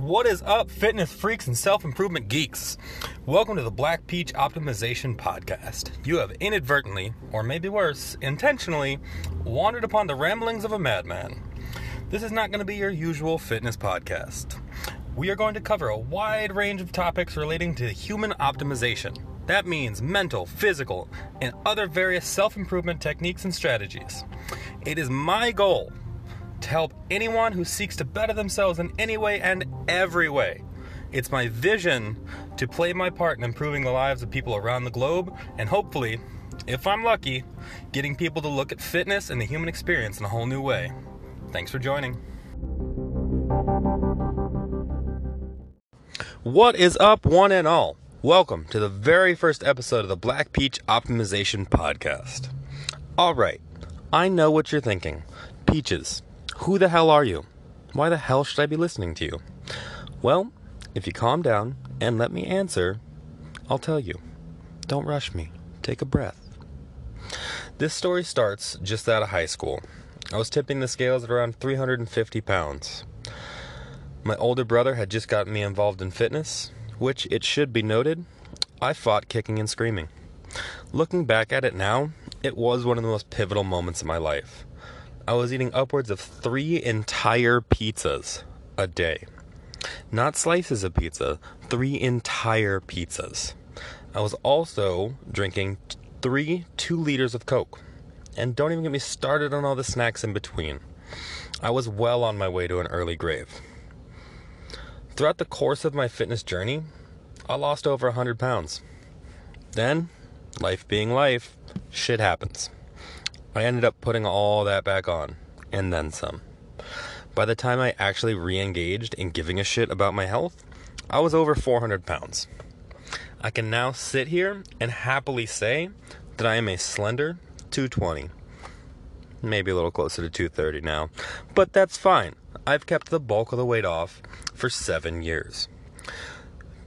What is up, fitness freaks and self improvement geeks? Welcome to the Black Peach Optimization Podcast. You have inadvertently, or maybe worse, intentionally, wandered upon the ramblings of a madman. This is not going to be your usual fitness podcast. We are going to cover a wide range of topics relating to human optimization. That means mental, physical, and other various self improvement techniques and strategies. It is my goal to help anyone who seeks to better themselves in any way and every way. It's my vision to play my part in improving the lives of people around the globe and hopefully, if I'm lucky, getting people to look at fitness and the human experience in a whole new way. Thanks for joining. What is up, one and all? Welcome to the very first episode of the Black Peach Optimization Podcast. All right, I know what you're thinking. Peaches, who the hell are you? Why the hell should I be listening to you? Well, if you calm down and let me answer, I'll tell you. Don't rush me. Take a breath. This story starts just out of high school. I was tipping the scales at around 350 pounds. My older brother had just gotten me involved in fitness, which, it should be noted, I fought kicking and screaming. Looking back at it now, it was one of the most pivotal moments of my life. I was eating upwards of three entire pizzas a day. Not slices of pizza, three entire pizzas. I was also drinking three two liters of Coke. And don't even get me started on all the snacks in between. I was well on my way to an early grave. Throughout the course of my fitness journey, I lost over 100 pounds. Then, life being life, shit happens. I ended up putting all that back on, and then some. By the time I actually re engaged in giving a shit about my health, I was over 400 pounds. I can now sit here and happily say that I am a slender 220. Maybe a little closer to 230 now, but that's fine. I've kept the bulk of the weight off for seven years.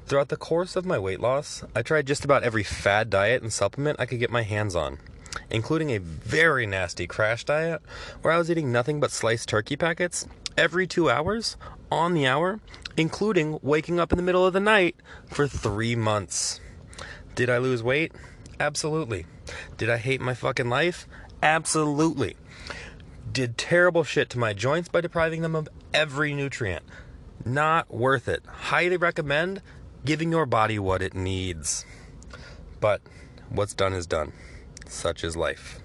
Throughout the course of my weight loss, I tried just about every fad diet and supplement I could get my hands on including a very nasty crash diet where I was eating nothing but sliced turkey packets every two hours on the hour, including waking up in the middle of the night for three months. Did I lose weight? Absolutely. Did I hate my fucking life? Absolutely. Did terrible shit to my joints by depriving them of every nutrient. Not worth it. Highly recommend giving your body what it needs. But what's done is done. Such is life.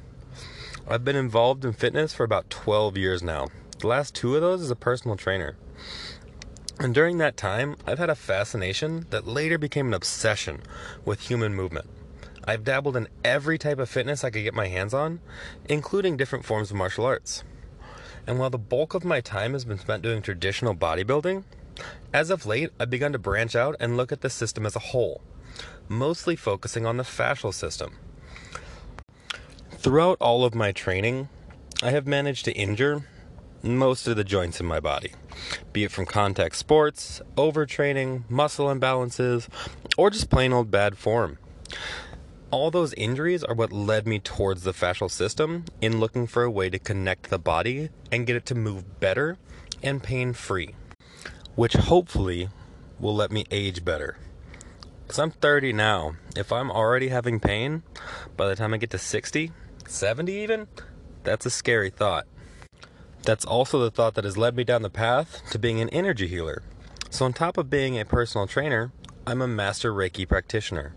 I've been involved in fitness for about 12 years now. The last two of those as a personal trainer. And during that time, I've had a fascination that later became an obsession with human movement. I've dabbled in every type of fitness I could get my hands on, including different forms of martial arts. And while the bulk of my time has been spent doing traditional bodybuilding, as of late, I've begun to branch out and look at the system as a whole, mostly focusing on the fascial system. Throughout all of my training, I have managed to injure most of the joints in my body, be it from contact sports, overtraining, muscle imbalances, or just plain old bad form. All those injuries are what led me towards the fascial system in looking for a way to connect the body and get it to move better and pain free, which hopefully will let me age better. Because I'm 30 now. If I'm already having pain, by the time I get to 60, 70 even? That's a scary thought. That's also the thought that has led me down the path to being an energy healer. So, on top of being a personal trainer, I'm a master Reiki practitioner.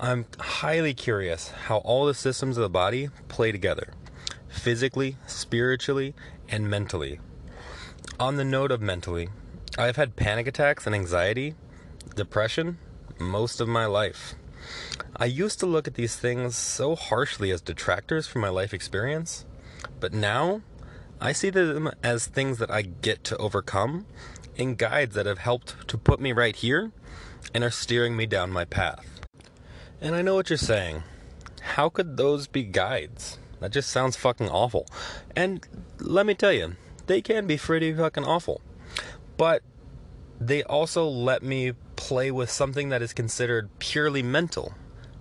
I'm highly curious how all the systems of the body play together physically, spiritually, and mentally. On the note of mentally, I've had panic attacks and anxiety, depression most of my life. I used to look at these things so harshly as detractors from my life experience, but now I see them as things that I get to overcome and guides that have helped to put me right here and are steering me down my path. And I know what you're saying. How could those be guides? That just sounds fucking awful. And let me tell you, they can be pretty fucking awful. But they also let me play with something that is considered purely mental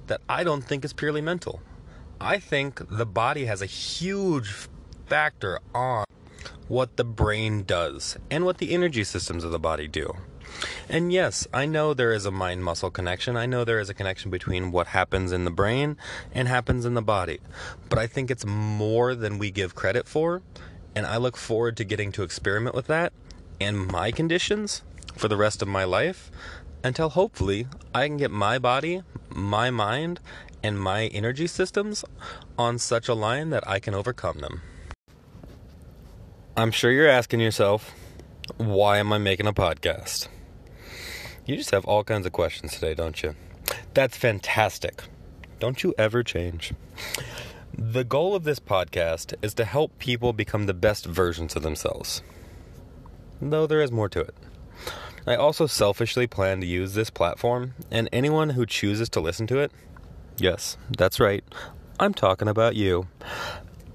that I don't think is purely mental. I think the body has a huge factor on what the brain does and what the energy systems of the body do. And yes, I know there is a mind muscle connection. I know there is a connection between what happens in the brain and happens in the body. But I think it's more than we give credit for. And I look forward to getting to experiment with that and my conditions for the rest of my life until hopefully I can get my body, my mind, and my energy systems on such a line that I can overcome them. I'm sure you're asking yourself, why am I making a podcast? You just have all kinds of questions today, don't you? That's fantastic. Don't you ever change. The goal of this podcast is to help people become the best versions of themselves. Though there is more to it. I also selfishly plan to use this platform, and anyone who chooses to listen to it, yes, that's right, I'm talking about you,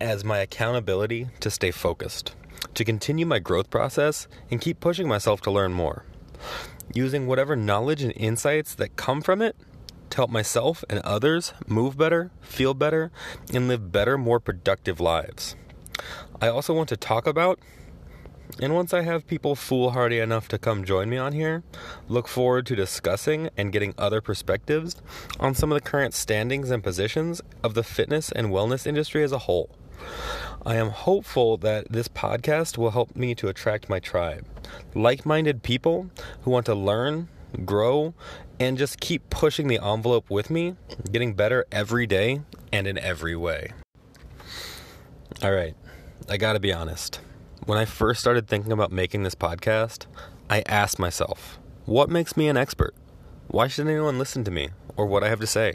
as my accountability to stay focused, to continue my growth process, and keep pushing myself to learn more using whatever knowledge and insights that come from it to help myself and others move better, feel better, and live better, more productive lives. I also want to talk about, and once I have people foolhardy enough to come join me on here, look forward to discussing and getting other perspectives on some of the current standings and positions of the fitness and wellness industry as a whole. I am hopeful that this podcast will help me to attract my tribe. Like minded people who want to learn, grow, and just keep pushing the envelope with me, getting better every day and in every way. All right, I gotta be honest. When I first started thinking about making this podcast, I asked myself, what makes me an expert? Why should anyone listen to me or what I have to say?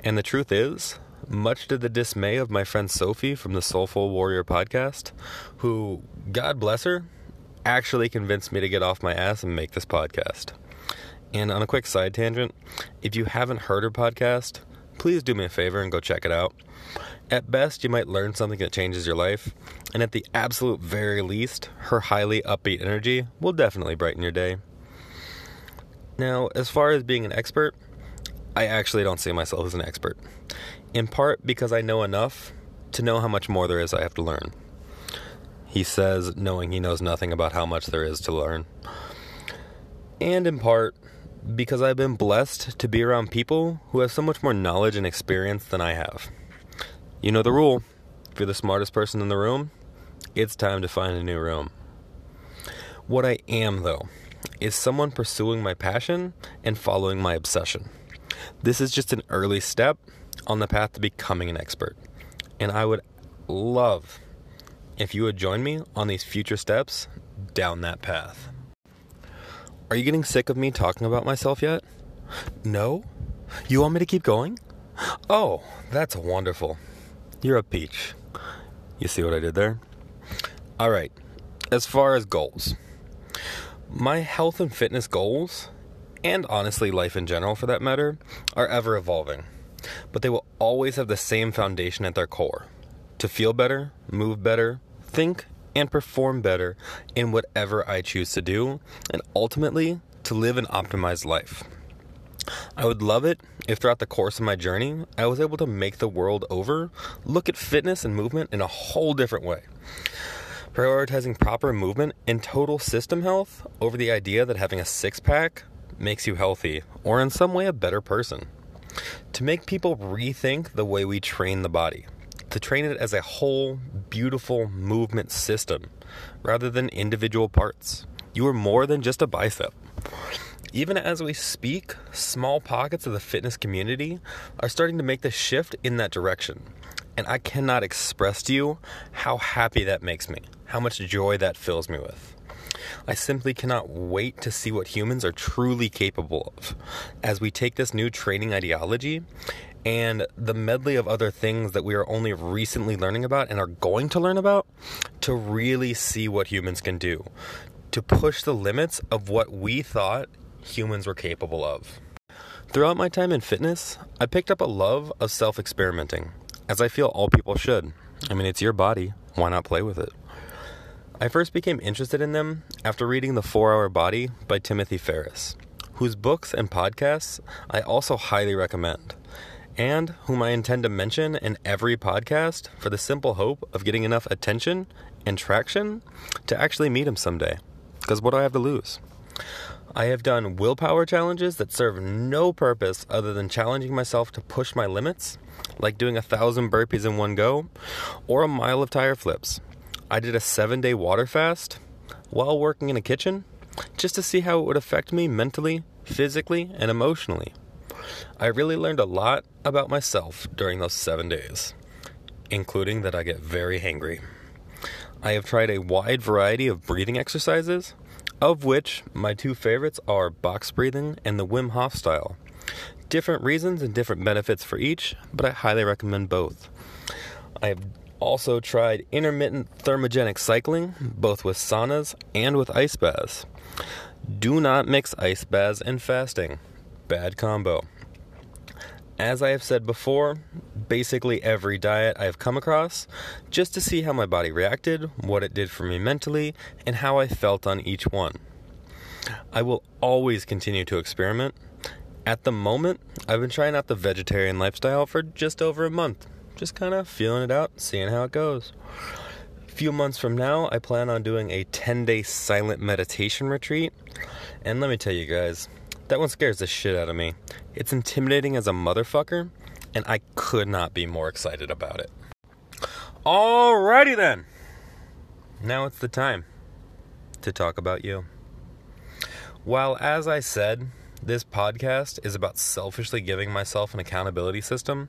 And the truth is, much to the dismay of my friend Sophie from the Soulful Warrior podcast, who, God bless her, actually convinced me to get off my ass and make this podcast. And on a quick side tangent, if you haven't heard her podcast, please do me a favor and go check it out. At best, you might learn something that changes your life, and at the absolute very least, her highly upbeat energy will definitely brighten your day. Now, as far as being an expert, I actually don't see myself as an expert in part because I know enough to know how much more there is I have to learn. He says, knowing he knows nothing about how much there is to learn. And in part because I've been blessed to be around people who have so much more knowledge and experience than I have. You know the rule if you're the smartest person in the room, it's time to find a new room. What I am, though, is someone pursuing my passion and following my obsession. This is just an early step on the path to becoming an expert. And I would love if you would join me on these future steps down that path. Are you getting sick of me talking about myself yet? No? You want me to keep going? Oh, that's wonderful. You're a peach. You see what I did there? All right. As far as goals, my health and fitness goals, and honestly life in general for that matter, are ever evolving but they will always have the same foundation at their core to feel better, move better, think, and perform better in whatever I choose to do, and ultimately to live an optimized life. I would love it if throughout the course of my journey, I was able to make the world over look at fitness and movement in a whole different way. Prioritizing proper movement and total system health over the idea that having a six pack makes you healthy or in some way a better person to make people rethink the way we train the body, to train it as a whole, beautiful movement system rather than individual parts. You are more than just a bicep. Even as we speak, small pockets of the fitness community are starting to make the shift in that direction. And I cannot express to you how happy that makes me, how much joy that fills me with. I simply cannot wait to see what humans are truly capable of as we take this new training ideology and the medley of other things that we are only recently learning about and are going to learn about to really see what humans can do, to push the limits of what we thought humans were capable of. Throughout my time in fitness, I picked up a love of self experimenting, as I feel all people should. I mean, it's your body, why not play with it? I first became interested in them after reading The Four Hour Body by Timothy Ferriss, whose books and podcasts I also highly recommend, and whom I intend to mention in every podcast for the simple hope of getting enough attention and traction to actually meet him someday. Because what do I have to lose? I have done willpower challenges that serve no purpose other than challenging myself to push my limits, like doing a thousand burpees in one go or a mile of tire flips. I did a seven day water fast while working in a kitchen just to see how it would affect me mentally, physically, and emotionally. I really learned a lot about myself during those seven days, including that I get very hangry. I have tried a wide variety of breathing exercises, of which my two favorites are box breathing and the Wim Hof style. Different reasons and different benefits for each, but I highly recommend both. I have also tried intermittent thermogenic cycling, both with saunas and with ice baths. Do not mix ice baths and fasting. Bad combo. As I have said before, basically every diet I have come across, just to see how my body reacted, what it did for me mentally, and how I felt on each one. I will always continue to experiment. At the moment, I've been trying out the vegetarian lifestyle for just over a month, just kind of feeling it out, seeing how it goes. A few months from now, I plan on doing a 10 day silent meditation retreat. And let me tell you guys, that one scares the shit out of me. It's intimidating as a motherfucker, and I could not be more excited about it. Alrighty then. Now it's the time to talk about you. While, as I said, this podcast is about selfishly giving myself an accountability system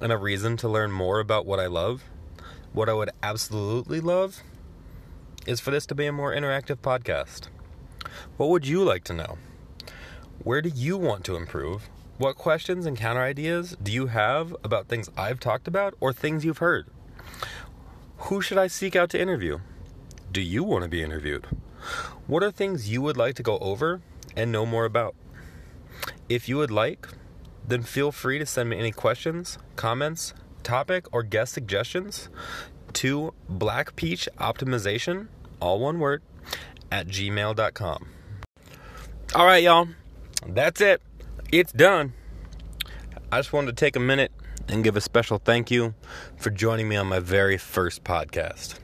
and a reason to learn more about what I love, what I would absolutely love is for this to be a more interactive podcast. What would you like to know? Where do you want to improve? What questions and counter ideas do you have about things I've talked about or things you've heard? Who should I seek out to interview? Do you want to be interviewed? What are things you would like to go over and know more about? If you would like, then feel free to send me any questions, comments, topic, or guest suggestions to Black Peach Optimization, all one word, at gmail.com. All right, y'all that's it. It's done. I just wanted to take a minute and give a special thank you for joining me on my very first podcast.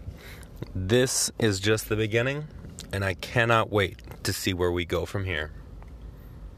This is just the beginning, and I cannot wait to see where we go from here.